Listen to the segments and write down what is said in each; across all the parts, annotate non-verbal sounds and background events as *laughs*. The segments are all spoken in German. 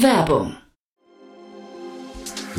Werbung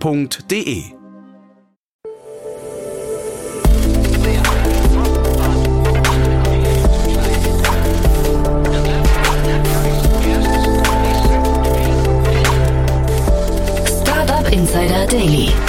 f.de. Insider Daily.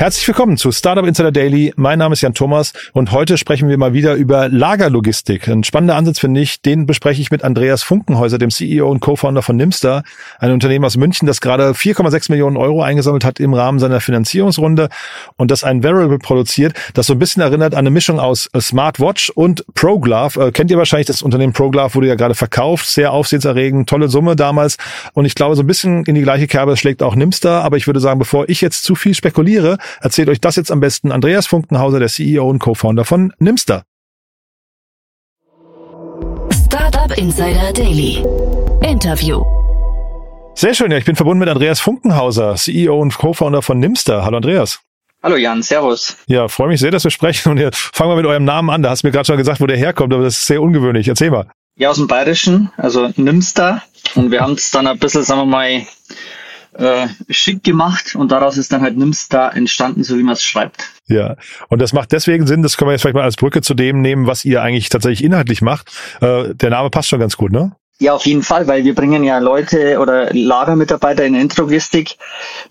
Herzlich willkommen zu Startup Insider Daily. Mein Name ist Jan Thomas und heute sprechen wir mal wieder über Lagerlogistik. Ein spannender Ansatz finde ich, den bespreche ich mit Andreas Funkenhäuser, dem CEO und Co-Founder von Nimster, ein Unternehmen aus München, das gerade 4,6 Millionen Euro eingesammelt hat im Rahmen seiner Finanzierungsrunde und das ein Variable produziert, das so ein bisschen erinnert an eine Mischung aus Smartwatch und ProGlove. Äh, kennt ihr wahrscheinlich das Unternehmen ProGlove, wurde ja gerade verkauft, sehr aufsehenserregend, tolle Summe damals und ich glaube so ein bisschen in die gleiche Kerbe schlägt auch Nimster, aber ich würde sagen, bevor ich jetzt zu viel spekuliere, erzählt euch das jetzt am besten Andreas Funkenhauser, der CEO und Co-Founder von Nimster. Startup Insider Daily. Interview. Sehr schön, ja, ich bin verbunden mit Andreas Funkenhauser, CEO und Co-Founder von Nimster. Hallo Andreas. Hallo Jan, Servus. Ja, freue mich sehr, dass wir sprechen und jetzt fangen wir mit eurem Namen an. Da hast du mir gerade schon gesagt, wo der herkommt, aber das ist sehr ungewöhnlich. Erzähl mal. Ja, aus dem Bayerischen, also Nimster. Und wir haben es dann ein bisschen, sagen wir mal, äh, schick gemacht und daraus ist dann halt Nimster entstanden, so wie man es schreibt. Ja, und das macht deswegen Sinn, das können wir jetzt vielleicht mal als Brücke zu dem nehmen, was ihr eigentlich tatsächlich inhaltlich macht. Äh, der Name passt schon ganz gut, ne? Ja, auf jeden Fall, weil wir bringen ja Leute oder Lagermitarbeiter in Intralogistik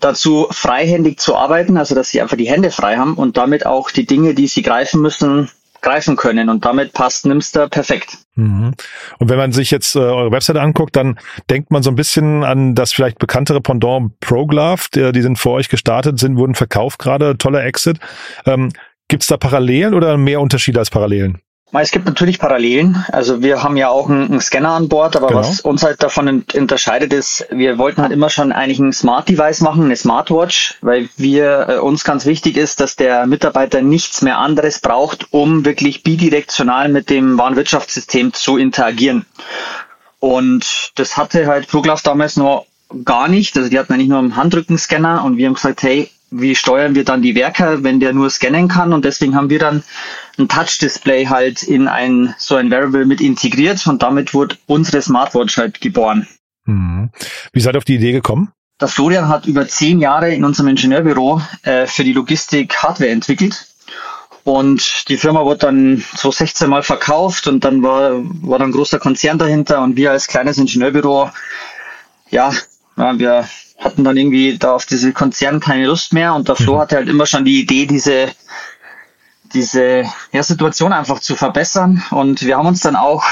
dazu, freihändig zu arbeiten, also dass sie einfach die Hände frei haben und damit auch die Dinge, die sie greifen müssen, greifen können. Und damit passt Nimster perfekt. Mhm. Und wenn man sich jetzt äh, eure Webseite anguckt, dann denkt man so ein bisschen an das vielleicht bekanntere Pendant ProGlove. Die, die sind vor euch gestartet, sind, wurden verkauft gerade, toller Exit. Ähm, Gibt es da Parallelen oder mehr Unterschiede als Parallelen? Es gibt natürlich Parallelen. Also wir haben ja auch einen, Scanner an Bord, aber genau. was uns halt davon unterscheidet ist, wir wollten halt immer schon eigentlich ein Smart Device machen, eine Smartwatch, weil wir äh, uns ganz wichtig ist, dass der Mitarbeiter nichts mehr anderes braucht, um wirklich bidirektional mit dem Warenwirtschaftssystem zu interagieren. Und das hatte halt ProGlass damals noch gar nicht. Also die hatten eigentlich nur einen Handrückenscanner und wir haben gesagt, hey, wie steuern wir dann die Werker, wenn der nur scannen kann? Und deswegen haben wir dann ein Touch-Display halt in ein so ein Variable mit integriert und damit wurde unsere Smartwatch halt geboren. Mhm. Wie seid ihr auf die Idee gekommen? Der Florian hat über zehn Jahre in unserem Ingenieurbüro äh, für die Logistik Hardware entwickelt. Und die Firma wurde dann so 16 Mal verkauft und dann war, war dann ein großer Konzern dahinter und wir als kleines Ingenieurbüro, ja, ja wir hatten dann irgendwie da auf diese Konzern keine Lust mehr und der Flo mhm. hatte halt immer schon die Idee, diese diese ja, Situation einfach zu verbessern und wir haben uns dann auch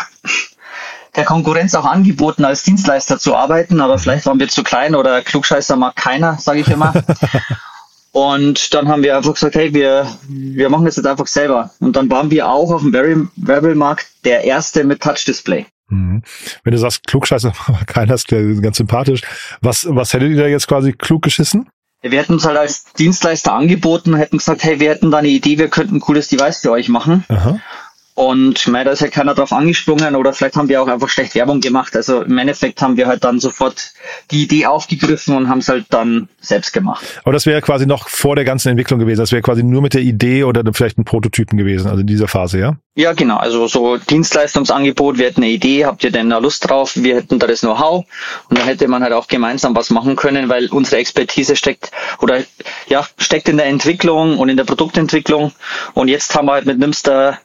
der Konkurrenz auch angeboten, als Dienstleister zu arbeiten, aber vielleicht waren wir zu klein oder Klugscheißer mag keiner, sage ich immer. *laughs* Und dann haben wir einfach gesagt, hey, wir, wir machen das jetzt einfach selber. Und dann waren wir auch auf dem Variable-Markt der erste mit Touch-Display. Mhm. Wenn du sagst, klugscheiße, *laughs* keiner ist ganz sympathisch. Was, was hättet ihr da jetzt quasi klug geschissen? Wir hätten uns halt als Dienstleister angeboten, hätten gesagt, hey, wir hätten da eine Idee, wir könnten ein cooles Device für euch machen. Aha. Und ich meine, da ist ja keiner drauf angesprungen oder vielleicht haben wir auch einfach schlecht Werbung gemacht. Also im Endeffekt haben wir halt dann sofort die Idee aufgegriffen und haben es halt dann selbst gemacht. Aber das wäre quasi noch vor der ganzen Entwicklung gewesen. Das wäre quasi nur mit der Idee oder vielleicht ein Prototypen gewesen, also in dieser Phase, ja? Ja, genau. Also so Dienstleistungsangebot, wir hätten eine Idee, habt ihr denn da Lust drauf? Wir hätten da das Know-how und dann hätte man halt auch gemeinsam was machen können, weil unsere Expertise steckt oder ja, steckt in der Entwicklung und in der Produktentwicklung. Und jetzt haben wir halt mit Nimster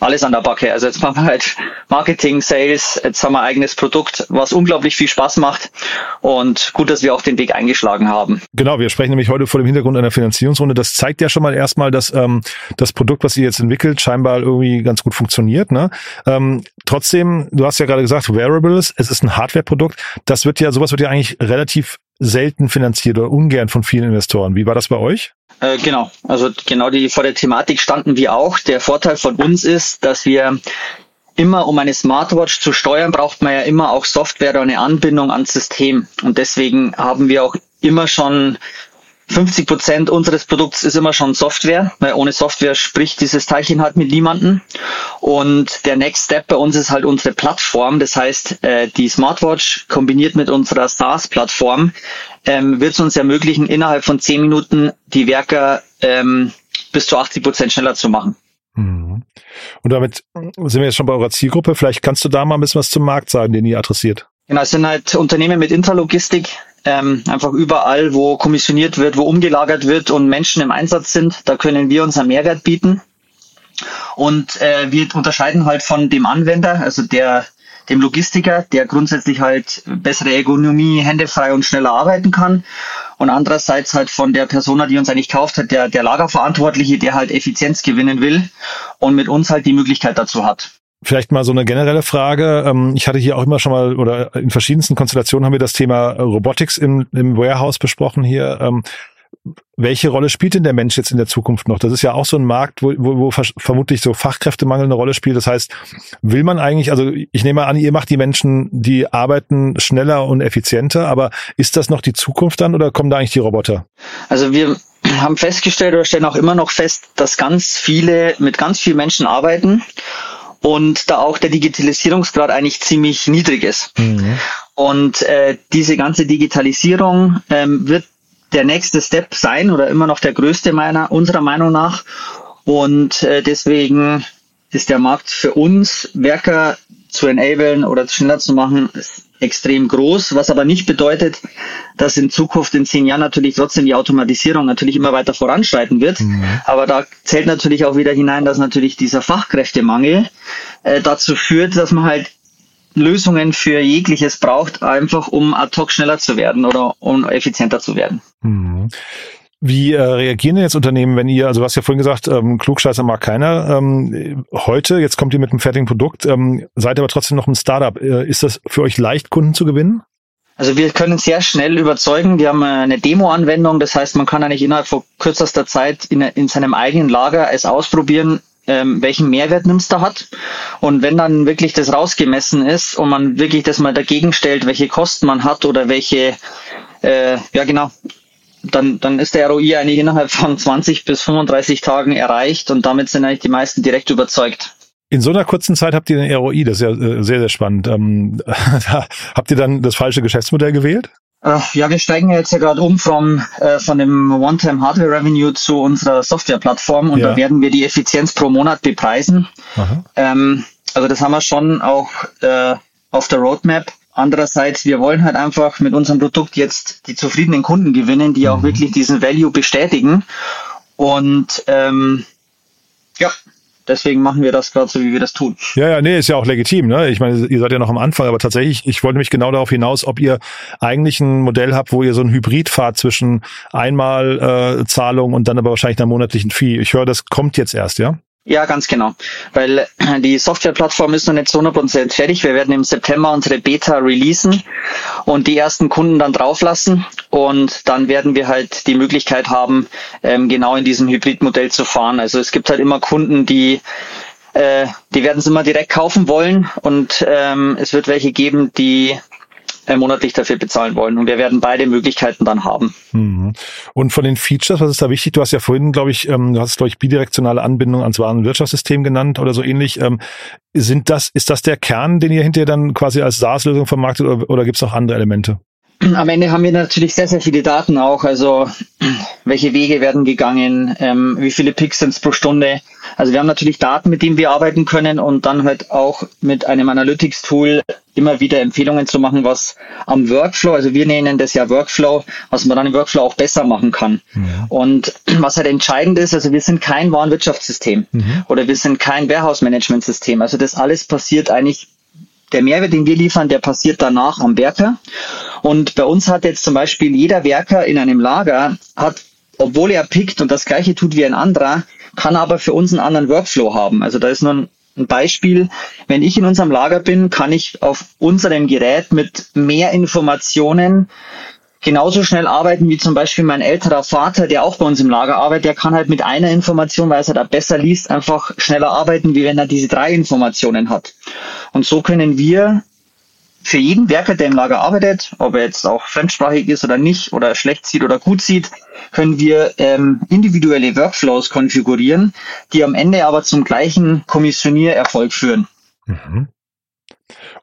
alles an der Backe. Also jetzt machen wir halt Marketing, Sales, jetzt haben wir ein eigenes Produkt, was unglaublich viel Spaß macht und gut, dass wir auch den Weg eingeschlagen haben. Genau, wir sprechen nämlich heute vor dem Hintergrund einer Finanzierungsrunde. Das zeigt ja schon mal erstmal, dass ähm, das Produkt, was ihr jetzt entwickelt, scheinbar irgendwie ganz gut funktioniert. Ne? Ähm, trotzdem, du hast ja gerade gesagt, Wearables, es ist ein Hardware-Produkt. Das wird ja, sowas wird ja eigentlich relativ selten finanziert oder ungern von vielen Investoren. Wie war das bei euch? Äh, genau, also genau die vor der Thematik standen wir auch. Der Vorteil von uns ist, dass wir immer, um eine Smartwatch zu steuern, braucht man ja immer auch Software oder eine Anbindung ans System. Und deswegen haben wir auch immer schon 50 Prozent unseres Produkts ist immer schon Software, weil ohne Software spricht dieses Teilchen halt mit niemanden. Und der Next Step bei uns ist halt unsere Plattform. Das heißt, äh, die Smartwatch kombiniert mit unserer SaaS-Plattform ähm, wird es uns ermöglichen, innerhalb von 10 Minuten die Werker ähm, bis zu 80 Prozent schneller zu machen. Mhm. Und damit sind wir jetzt schon bei eurer Zielgruppe. Vielleicht kannst du da mal ein bisschen was zum Markt sagen, den ihr adressiert. Genau, es sind halt Unternehmen mit Intralogistik, ähm, einfach überall, wo kommissioniert wird, wo umgelagert wird und Menschen im Einsatz sind, da können wir unseren Mehrwert bieten. Und äh, wir unterscheiden halt von dem Anwender, also der dem Logistiker, der grundsätzlich halt bessere Ergonomie, händefrei und schneller arbeiten kann. Und andererseits halt von der Persona, die uns eigentlich kauft hat, der, der Lagerverantwortliche, der halt Effizienz gewinnen will und mit uns halt die Möglichkeit dazu hat. Vielleicht mal so eine generelle Frage. Ähm, ich hatte hier auch immer schon mal oder in verschiedensten Konstellationen haben wir das Thema Robotics im, im Warehouse besprochen hier. Ähm, welche Rolle spielt denn der Mensch jetzt in der Zukunft noch? Das ist ja auch so ein Markt, wo, wo, wo vermutlich so Fachkräftemangel eine Rolle spielt. Das heißt, will man eigentlich, also ich nehme an, ihr macht die Menschen, die arbeiten schneller und effizienter, aber ist das noch die Zukunft dann oder kommen da eigentlich die Roboter? Also wir haben festgestellt oder stellen auch immer noch fest, dass ganz viele mit ganz vielen Menschen arbeiten und da auch der Digitalisierungsgrad eigentlich ziemlich niedrig ist. Mhm. Und äh, diese ganze Digitalisierung ähm, wird der nächste Step sein oder immer noch der größte meiner unserer Meinung nach. Und äh, deswegen ist der Markt für uns Werker zu enablen oder schneller zu machen extrem groß, was aber nicht bedeutet, dass in Zukunft in zehn Jahren natürlich trotzdem die Automatisierung natürlich immer weiter voranschreiten wird. Mhm. Aber da zählt natürlich auch wieder hinein, dass natürlich dieser Fachkräftemangel äh, dazu führt, dass man halt Lösungen für jegliches braucht, einfach um ad hoc schneller zu werden oder um effizienter zu werden. Mhm. Wie äh, reagieren denn jetzt Unternehmen, wenn ihr, also hast ja vorhin gesagt, ähm, Klugscheißer mag keiner. Ähm, heute, jetzt kommt ihr mit einem fertigen Produkt, ähm, seid aber trotzdem noch ein Startup. Äh, ist das für euch leicht, Kunden zu gewinnen? Also wir können sehr schnell überzeugen. Wir haben äh, eine Demo-Anwendung, das heißt, man kann eigentlich innerhalb von kürzester Zeit in, in seinem eigenen Lager es ausprobieren, ähm, welchen Mehrwert Nimster hat. Und wenn dann wirklich das rausgemessen ist und man wirklich das mal dagegen stellt, welche Kosten man hat oder welche, äh, ja genau, dann, dann ist der ROI eigentlich innerhalb von 20 bis 35 Tagen erreicht und damit sind eigentlich die meisten direkt überzeugt. In so einer kurzen Zeit habt ihr den ROI, das ist ja äh, sehr, sehr spannend. Ähm, *laughs* habt ihr dann das falsche Geschäftsmodell gewählt? Äh, ja, wir steigen jetzt ja gerade um vom, äh, von dem One-Time-Hardware-Revenue zu unserer Software-Plattform und ja. da werden wir die Effizienz pro Monat bepreisen. Ähm, also das haben wir schon auch äh, auf der Roadmap. Andererseits, wir wollen halt einfach mit unserem Produkt jetzt die zufriedenen Kunden gewinnen, die mhm. auch wirklich diesen Value bestätigen. Und ähm, ja, deswegen machen wir das gerade so, wie wir das tun. Ja, ja, nee, ist ja auch legitim. Ne? Ich meine, ihr seid ja noch am Anfang, aber tatsächlich, ich wollte mich genau darauf hinaus, ob ihr eigentlich ein Modell habt, wo ihr so ein Hybrid fahrt zwischen einmal äh, Zahlung und dann aber wahrscheinlich einer monatlichen Fee. Ich höre, das kommt jetzt erst, ja? Ja, ganz genau. Weil äh, die Softwareplattform ist noch nicht zu 100% fertig. Wir werden im September unsere Beta releasen und die ersten Kunden dann drauflassen. Und dann werden wir halt die Möglichkeit haben, ähm, genau in diesem Hybridmodell zu fahren. Also es gibt halt immer Kunden, die äh, die werden es immer direkt kaufen wollen und ähm, es wird welche geben, die äh, monatlich dafür bezahlen wollen. Und wir werden beide Möglichkeiten dann haben. Mhm. Und von den Features, was ist da wichtig? Du hast ja vorhin, glaube ich, ähm, du hast, glaube ich, bidirektionale Anbindung ans Warenwirtschaftssystem genannt oder so ähnlich. Ähm, sind das, ist das der Kern, den ihr hinterher dann quasi als SaaS-Lösung vermarktet oder, oder gibt es noch andere Elemente? Am Ende haben wir natürlich sehr, sehr viele Daten auch. Also welche Wege werden gegangen, ähm, wie viele Pixels pro Stunde. Also wir haben natürlich Daten, mit denen wir arbeiten können und dann halt auch mit einem Analytics-Tool immer wieder Empfehlungen zu machen, was am Workflow, also wir nennen das ja Workflow, was man dann im Workflow auch besser machen kann. Ja. Und *clears throat* was halt entscheidend ist, also wir sind kein Warenwirtschaftssystem mhm. oder wir sind kein Warehouse-Management-System. Also das alles passiert eigentlich der Mehrwert, den wir liefern, der passiert danach am Werker. Und bei uns hat jetzt zum Beispiel jeder Werker in einem Lager, hat, obwohl er pickt und das gleiche tut wie ein anderer, kann aber für uns einen anderen Workflow haben. Also da ist nur ein, Beispiel. Wenn ich in unserem Lager bin, kann ich auf unserem Gerät mit mehr Informationen genauso schnell arbeiten wie zum Beispiel mein älterer Vater, der auch bei uns im Lager arbeitet. Der kann halt mit einer Information, weil er da besser liest, einfach schneller arbeiten, wie wenn er diese drei Informationen hat. Und so können wir für jeden Werker, der im Lager arbeitet, ob er jetzt auch fremdsprachig ist oder nicht, oder schlecht sieht oder gut sieht, können wir ähm, individuelle Workflows konfigurieren, die am Ende aber zum gleichen Kommissioniererfolg führen. Mhm.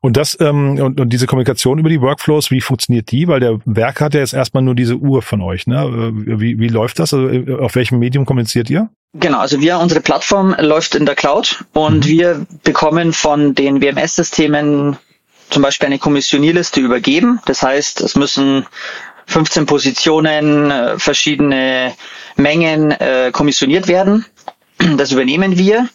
Und das ähm, und, und diese Kommunikation über die Workflows, wie funktioniert die? Weil der Werk hat ja jetzt erstmal nur diese Uhr von euch. Ne? Äh, wie, wie läuft das? Also äh, auf welchem Medium kommuniziert ihr? Genau, also wir, unsere Plattform läuft in der Cloud und mhm. wir bekommen von den WMS-Systemen zum Beispiel eine Kommissionierliste übergeben. Das heißt, es müssen 15 Positionen, äh, verschiedene Mengen äh, kommissioniert werden. Das übernehmen wir.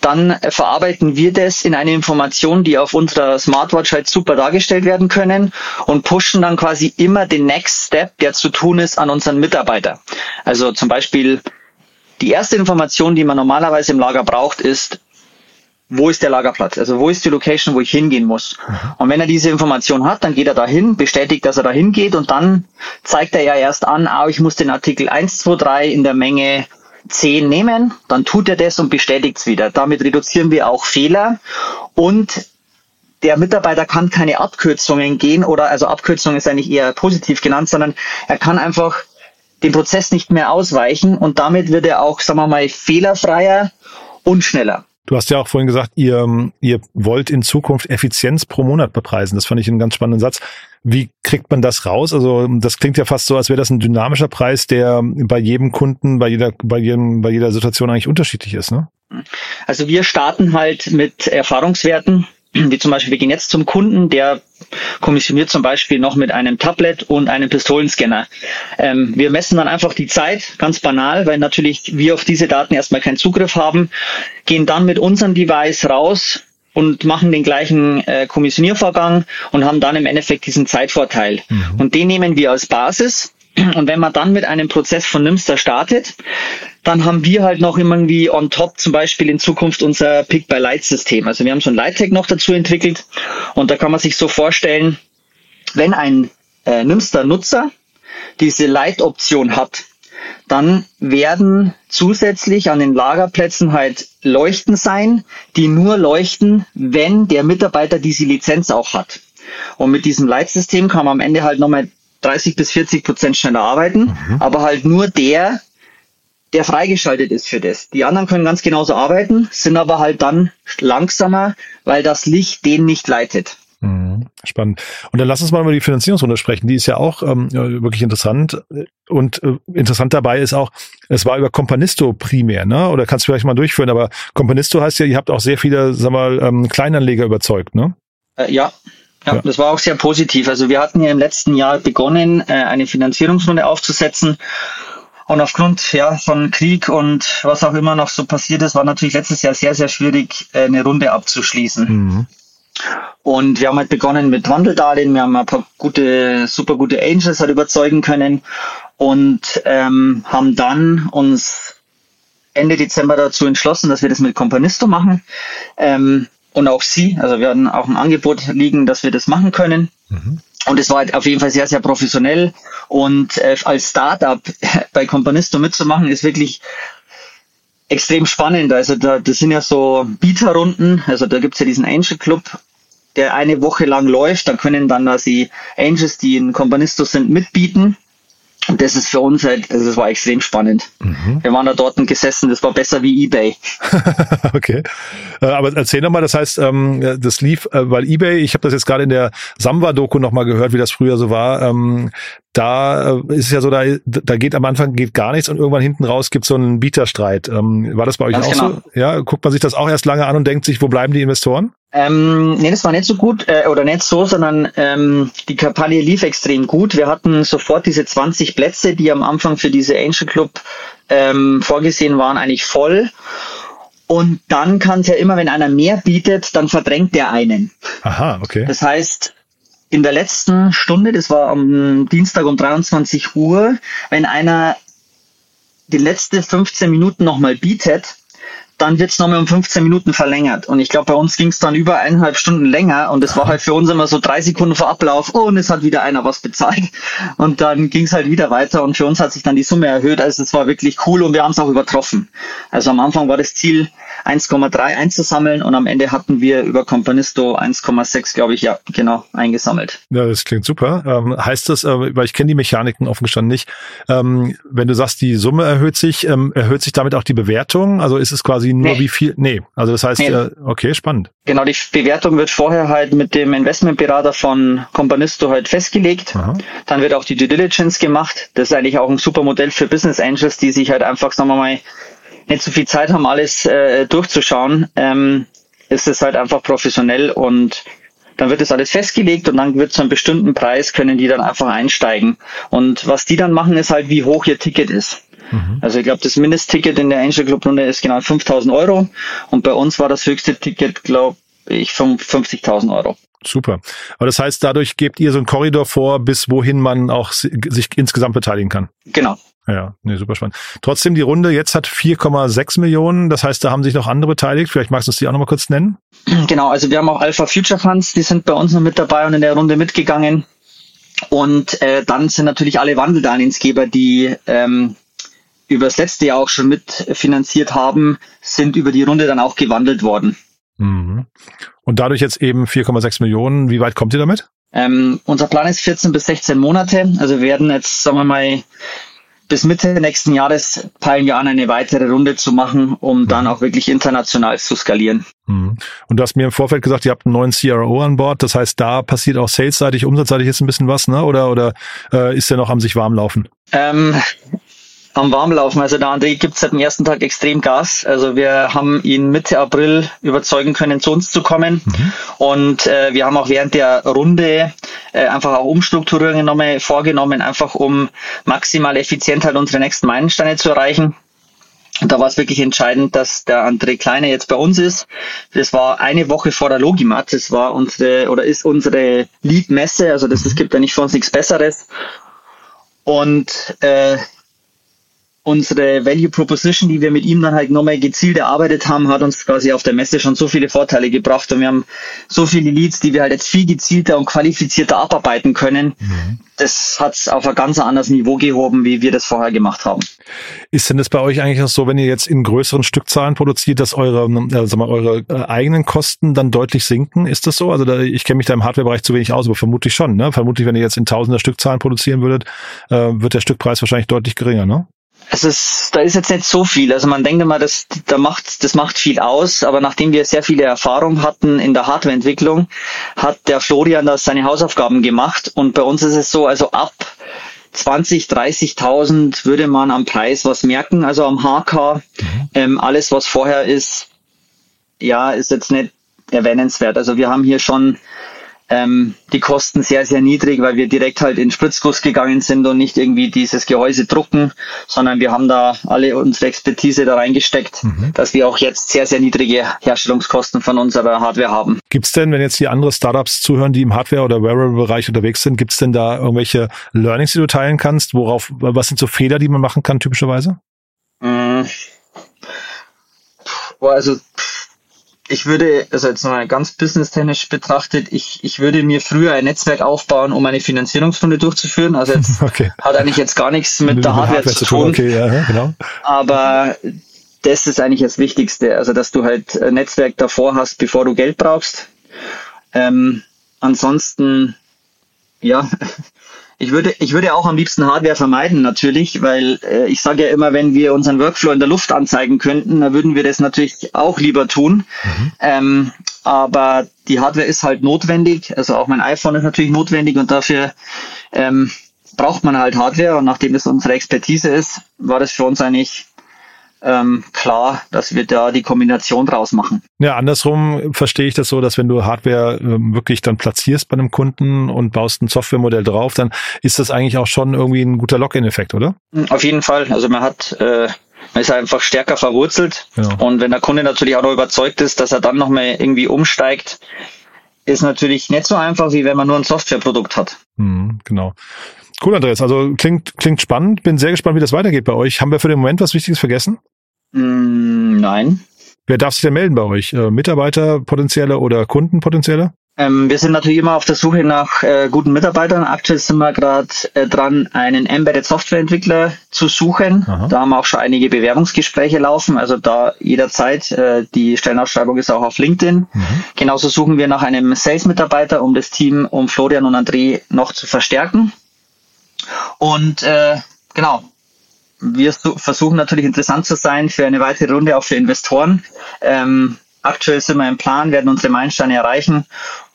Dann verarbeiten wir das in eine Information, die auf unserer Smartwatch halt super dargestellt werden können und pushen dann quasi immer den Next Step, der zu tun ist, an unseren Mitarbeiter. Also zum Beispiel die erste Information, die man normalerweise im Lager braucht, ist, wo ist der Lagerplatz? Also wo ist die Location, wo ich hingehen muss? Mhm. Und wenn er diese Information hat, dann geht er dahin, bestätigt, dass er dahin geht und dann zeigt er ja erst an, ah, ich muss den Artikel 1, 2, 3 in der Menge 10 nehmen, dann tut er das und bestätigt es wieder. Damit reduzieren wir auch Fehler und der Mitarbeiter kann keine Abkürzungen gehen oder also Abkürzung ist eigentlich eher positiv genannt, sondern er kann einfach den Prozess nicht mehr ausweichen und damit wird er auch, sagen wir mal, fehlerfreier und schneller. Du hast ja auch vorhin gesagt, ihr, ihr wollt in Zukunft Effizienz pro Monat bepreisen. Das fand ich einen ganz spannenden Satz. Wie kriegt man das raus? Also das klingt ja fast so, als wäre das ein dynamischer Preis, der bei jedem Kunden, bei jeder, bei jedem, bei jeder Situation eigentlich unterschiedlich ist, ne? Also wir starten halt mit Erfahrungswerten wie zum Beispiel, wir gehen jetzt zum Kunden, der kommissioniert zum Beispiel noch mit einem Tablet und einem Pistolenscanner. Ähm, wir messen dann einfach die Zeit, ganz banal, weil natürlich wir auf diese Daten erstmal keinen Zugriff haben, gehen dann mit unserem Device raus und machen den gleichen äh, Kommissioniervorgang und haben dann im Endeffekt diesen Zeitvorteil. Mhm. Und den nehmen wir als Basis und wenn man dann mit einem Prozess von Nimster startet, dann haben wir halt noch irgendwie on top zum Beispiel in Zukunft unser Pick-by-Light-System. Also wir haben so ein Light-Tag noch dazu entwickelt und da kann man sich so vorstellen, wenn ein äh, Nimster-Nutzer diese Light-Option hat, dann werden zusätzlich an den Lagerplätzen halt Leuchten sein, die nur leuchten, wenn der Mitarbeiter diese Lizenz auch hat. Und mit diesem Leitsystem kann man am Ende halt nochmal 30 bis 40 Prozent schneller arbeiten, mhm. aber halt nur der, der freigeschaltet ist für das. Die anderen können ganz genauso arbeiten, sind aber halt dann langsamer, weil das Licht den nicht leitet. Mhm. Spannend. Und dann lass uns mal über die Finanzierungsrunde sprechen. Die ist ja auch ähm, wirklich interessant. Und äh, interessant dabei ist auch, es war über Companisto primär, ne? Oder kannst du vielleicht mal durchführen? Aber Companisto heißt ja, ihr habt auch sehr viele, sag mal, ähm, Kleinanleger überzeugt, ne? Äh, ja, ja, ja, das war auch sehr positiv. Also wir hatten ja im letzten Jahr begonnen, äh, eine Finanzierungsrunde aufzusetzen. Und aufgrund ja, von Krieg und was auch immer noch so passiert ist, war natürlich letztes Jahr sehr, sehr schwierig, äh, eine Runde abzuschließen. Mhm. Und wir haben halt begonnen mit Wandeldarlehen. Wir haben ein paar gute, super gute Angels halt überzeugen können und ähm, haben dann uns Ende Dezember dazu entschlossen, dass wir das mit Companisto machen. Ähm, und auch Sie. Also wir hatten auch ein Angebot liegen, dass wir das machen können. Mhm. Und es war halt auf jeden Fall sehr, sehr professionell. Und äh, als Startup *laughs* bei Companisto mitzumachen, ist wirklich extrem spannend. Also da, das sind ja so Bieterrunden. Also da gibt's ja diesen Angel Club, der eine Woche lang läuft. Da können dann also die Angels, die in Companisto sind, mitbieten. Und das ist für uns halt, also das war extrem spannend. Mhm. Wir waren da dort gesessen, das war besser wie eBay. *laughs* okay. Äh, aber erzähl nochmal, das heißt, ähm, das lief, äh, weil eBay, ich habe das jetzt gerade in der Samba-Doku nochmal gehört, wie das früher so war. Ähm, da äh, ist es ja so, da, da geht am Anfang geht gar nichts und irgendwann hinten raus gibt so einen Bieterstreit. Ähm, war das bei euch Ganz auch genau. so? Ja, guckt man sich das auch erst lange an und denkt sich, wo bleiben die Investoren? Ähm, nee, das war nicht so gut äh, oder nicht so, sondern ähm, die Kampagne lief extrem gut. Wir hatten sofort diese 20 Plätze, die am Anfang für diese Angel Club ähm, vorgesehen waren, eigentlich voll. Und dann kann es ja immer, wenn einer mehr bietet, dann verdrängt der einen. Aha, okay. Das heißt, in der letzten Stunde, das war am Dienstag um 23 Uhr, wenn einer die letzten 15 Minuten nochmal bietet, dann wird's nochmal um 15 Minuten verlängert. Und ich glaube, bei uns ging's dann über eineinhalb Stunden länger und es war halt für uns immer so drei Sekunden vor Ablauf oh, und es hat wieder einer was bezahlt. Und dann ging's halt wieder weiter und für uns hat sich dann die Summe erhöht. Also es war wirklich cool und wir haben es auch übertroffen. Also am Anfang war das Ziel 1,3 einzusammeln und am Ende hatten wir über Companisto 1,6, glaube ich, ja, genau, eingesammelt. Ja, das klingt super. Ähm, heißt das, äh, weil ich kenne die Mechaniken offen gestanden nicht, ähm, wenn du sagst, die Summe erhöht sich, ähm, erhöht sich damit auch die Bewertung? Also ist es quasi nur nee. wie viel? Nee, also das heißt, nee. äh, okay, spannend. Genau, die Bewertung wird vorher halt mit dem Investmentberater von Companisto halt festgelegt. Aha. Dann wird auch die Due Diligence gemacht. Das ist eigentlich auch ein super Modell für Business Angels, die sich halt einfach, sagen wir mal, nicht so viel Zeit haben, alles äh, durchzuschauen, ähm, ist es halt einfach professionell und dann wird das alles festgelegt und dann wird zu einem bestimmten Preis können die dann einfach einsteigen. Und was die dann machen, ist halt, wie hoch ihr Ticket ist. Mhm. Also ich glaube, das Mindestticket in der Angel Club Runde ist genau 5000 Euro und bei uns war das höchste Ticket, glaube ich, 50.000 Euro. Super. Aber das heißt, dadurch gebt ihr so einen Korridor vor, bis wohin man auch sich insgesamt beteiligen kann. Genau. Ja, nee, super spannend. Trotzdem, die Runde jetzt hat 4,6 Millionen. Das heißt, da haben sich noch andere beteiligt. Vielleicht magst du es die auch noch mal kurz nennen. *clears throat* Genau, also wir haben auch Alpha Future Funds, die sind bei uns noch mit dabei und in der Runde mitgegangen. Und äh, dann sind natürlich alle Wandeldarlehensgeber, die ähm, über das letzte Jahr auch schon mitfinanziert haben, sind über die Runde dann auch gewandelt worden. Mhm. Und dadurch jetzt eben 4,6 Millionen. Wie weit kommt ihr damit? Ähm, unser Plan ist 14 bis 16 Monate. Also wir werden jetzt, sagen wir mal, bis Mitte nächsten Jahres peilen wir an, eine weitere Runde zu machen, um dann auch wirklich international zu skalieren. Mhm. Und du hast mir im Vorfeld gesagt, ihr habt einen neuen CRO an Bord. Das heißt, da passiert auch salesseitig, umsatzseitig jetzt ein bisschen was, ne? Oder, oder äh, ist der noch am sich warm laufen? Ähm, am Warmlaufen. Also der André gibt seit dem ersten Tag extrem Gas. Also wir haben ihn Mitte April überzeugen können, zu uns zu kommen. Mhm. Und äh, wir haben auch während der Runde äh, einfach auch Umstrukturierungen nochmal vorgenommen, einfach um maximal effizient halt unsere nächsten Meilensteine zu erreichen. Und da war es wirklich entscheidend, dass der André Kleine jetzt bei uns ist. Das war eine Woche vor der Logimat. Das war unsere oder ist unsere Lead-Messe. Also das, es gibt ja nicht für uns nichts Besseres. Und äh, unsere Value Proposition, die wir mit ihm dann halt nochmal gezielt erarbeitet haben, hat uns quasi auf der Messe schon so viele Vorteile gebracht und wir haben so viele Leads, die wir halt jetzt viel gezielter und qualifizierter abarbeiten können. Mhm. Das hat es auf ein ganz anderes Niveau gehoben, wie wir das vorher gemacht haben. Ist denn das bei euch eigentlich auch so, wenn ihr jetzt in größeren Stückzahlen produziert, dass eure, äh, sag mal, eure äh, eigenen Kosten dann deutlich sinken? Ist das so? Also da, ich kenne mich da im Hardware-Bereich zu wenig aus, aber vermutlich schon. Ne? Vermutlich, wenn ihr jetzt in tausender Stückzahlen produzieren würdet, äh, wird der Stückpreis wahrscheinlich deutlich geringer, ne? Es ist, da ist jetzt nicht so viel. Also man denkt immer, das, da macht, das macht viel aus, aber nachdem wir sehr viele Erfahrung hatten in der Hardwareentwicklung, hat der Florian da seine Hausaufgaben gemacht und bei uns ist es so, also ab 20, 30.000 würde man am Preis was merken, also am HK. Mhm. Ähm, alles, was vorher ist, ja, ist jetzt nicht erwähnenswert. Also wir haben hier schon ähm, die Kosten sehr, sehr niedrig, weil wir direkt halt in Spritzguss gegangen sind und nicht irgendwie dieses Gehäuse drucken, sondern wir haben da alle unsere Expertise da reingesteckt, mhm. dass wir auch jetzt sehr, sehr niedrige Herstellungskosten von unserer Hardware haben. Gibt's denn, wenn jetzt hier andere Startups zuhören, die im Hardware- oder Wearable-Bereich unterwegs sind, gibt's denn da irgendwelche Learnings, die du teilen kannst? Worauf, was sind so Fehler, die man machen kann typischerweise? Mm. Boah, also ich würde, also jetzt mal ganz businesstechnisch betrachtet, ich, ich würde mir früher ein Netzwerk aufbauen, um eine Finanzierungsrunde durchzuführen. Also jetzt *laughs* okay. hat eigentlich jetzt gar nichts mit, mit der Hardware, Hardware, zu tun. Okay, ja, genau. Aber das ist eigentlich das Wichtigste, also dass du halt ein Netzwerk davor hast, bevor du Geld brauchst. Ähm, ansonsten, ja, ich würde, ich würde auch am liebsten Hardware vermeiden, natürlich, weil äh, ich sage ja immer, wenn wir unseren Workflow in der Luft anzeigen könnten, dann würden wir das natürlich auch lieber tun. Mhm. Ähm, aber die Hardware ist halt notwendig. Also auch mein iPhone ist natürlich notwendig und dafür ähm, braucht man halt Hardware. Und nachdem das unsere Expertise ist, war das für uns eigentlich ähm, klar, dass wir da die Kombination draus machen. Ja, andersrum verstehe ich das so, dass wenn du Hardware äh, wirklich dann platzierst bei einem Kunden und baust ein Softwaremodell drauf, dann ist das eigentlich auch schon irgendwie ein guter Login-Effekt, oder? Hm, auf jeden Fall. Also man hat äh, man ist einfach stärker verwurzelt. Genau. Und wenn der Kunde natürlich auch noch überzeugt ist, dass er dann nochmal irgendwie umsteigt, ist natürlich nicht so einfach, wie wenn man nur ein Softwareprodukt hat. Mhm, genau. Cool, Andreas. Also klingt, klingt spannend. Bin sehr gespannt, wie das weitergeht bei euch. Haben wir für den Moment was Wichtiges vergessen? Mm, nein. Wer darf sich denn melden bei euch? Äh, Mitarbeiter potenzielle oder Kundenpotenzielle? Ähm, wir sind natürlich immer auf der Suche nach äh, guten Mitarbeitern. Aktuell sind wir gerade äh, dran, einen Embedded Softwareentwickler zu suchen. Aha. Da haben wir auch schon einige Bewerbungsgespräche laufen. Also da jederzeit. Äh, die Stellenausschreibung ist auch auf LinkedIn. Mhm. Genauso suchen wir nach einem Sales-Mitarbeiter, um das Team um Florian und André noch zu verstärken. Und äh, genau, wir versuchen natürlich interessant zu sein für eine weitere Runde, auch für Investoren. Ähm, aktuell sind wir im Plan, werden unsere Meilensteine erreichen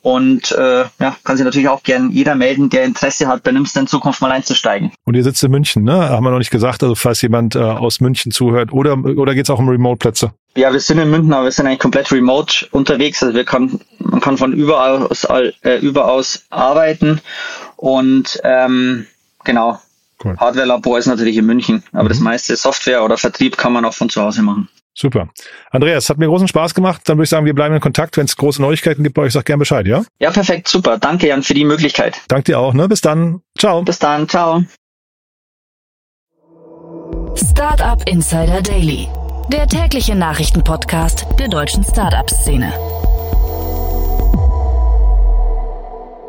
und äh, ja, kann sich natürlich auch gern jeder melden, der Interesse hat, bei Nimster in Zukunft mal einzusteigen. Und ihr sitzt in München, ne? Haben wir noch nicht gesagt, also falls jemand äh, aus München zuhört oder, oder geht es auch um Remote-Plätze? Ja, wir sind in München, aber wir sind eigentlich komplett remote unterwegs. Also wir kann, man kann von überall aus, äh, überaus arbeiten und ähm, genau. Cool. Hardware-Labor ist natürlich in München, aber mhm. das meiste Software oder Vertrieb kann man auch von zu Hause machen. Super. Andreas, hat mir großen Spaß gemacht. Dann würde ich sagen, wir bleiben in Kontakt. Wenn es große Neuigkeiten gibt bei euch, sag gerne Bescheid, ja? Ja, perfekt. Super. Danke, Jan, für die Möglichkeit. Danke dir auch. Ne? Bis dann. Ciao. Bis dann. Ciao. Startup Insider Daily. Der tägliche Nachrichtenpodcast der deutschen Startup-Szene.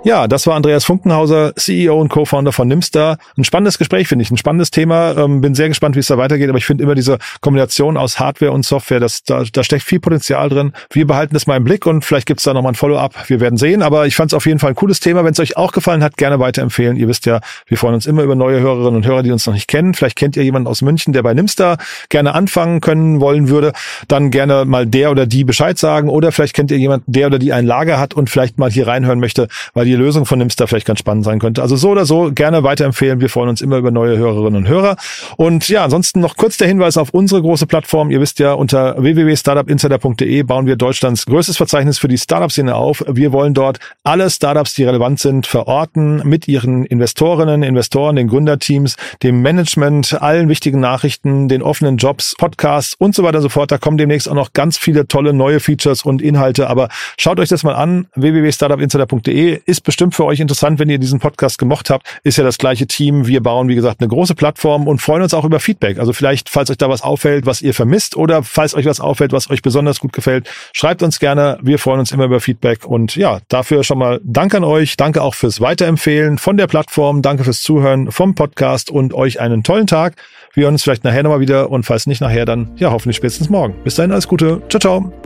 Ja, das war Andreas Funkenhauser, CEO und Co-Founder von Nimstar. Ein spannendes Gespräch, finde ich, ein spannendes Thema. Ähm, bin sehr gespannt, wie es da weitergeht, aber ich finde immer diese Kombination aus Hardware und Software, das, da, da steckt viel Potenzial drin. Wir behalten das mal im Blick und vielleicht gibt's da nochmal ein Follow-up. Wir werden sehen, aber ich fand es auf jeden Fall ein cooles Thema. Wenn es euch auch gefallen hat, gerne weiterempfehlen. Ihr wisst ja, wir freuen uns immer über neue Hörerinnen und Hörer, die uns noch nicht kennen. Vielleicht kennt ihr jemanden aus München, der bei Nimstar gerne anfangen können wollen würde. Dann gerne mal der oder die Bescheid sagen oder vielleicht kennt ihr jemanden, der oder die ein Lager hat und vielleicht mal hier reinhören möchte, weil die Lösung von Nimster vielleicht ganz spannend sein könnte. Also so oder so gerne weiterempfehlen. Wir freuen uns immer über neue Hörerinnen und Hörer. Und ja, ansonsten noch kurz der Hinweis auf unsere große Plattform. Ihr wisst ja, unter www.startupinsider.de bauen wir Deutschlands größtes Verzeichnis für die Startup-Szene auf. Wir wollen dort alle Startups, die relevant sind, verorten mit ihren Investorinnen, Investoren, den Gründerteams, dem Management, allen wichtigen Nachrichten, den offenen Jobs, Podcasts und so weiter und so fort. Da kommen demnächst auch noch ganz viele tolle neue Features und Inhalte. Aber schaut euch das mal an. www.startupinsider.de ist bestimmt für euch interessant, wenn ihr diesen Podcast gemocht habt. Ist ja das gleiche Team. Wir bauen, wie gesagt, eine große Plattform und freuen uns auch über Feedback. Also vielleicht, falls euch da was auffällt, was ihr vermisst oder falls euch was auffällt, was euch besonders gut gefällt, schreibt uns gerne. Wir freuen uns immer über Feedback und ja, dafür schon mal Dank an euch. Danke auch fürs Weiterempfehlen von der Plattform. Danke fürs Zuhören vom Podcast und euch einen tollen Tag. Wir hören uns vielleicht nachher nochmal wieder und falls nicht nachher, dann ja hoffentlich spätestens morgen. Bis dahin alles Gute. Ciao, ciao.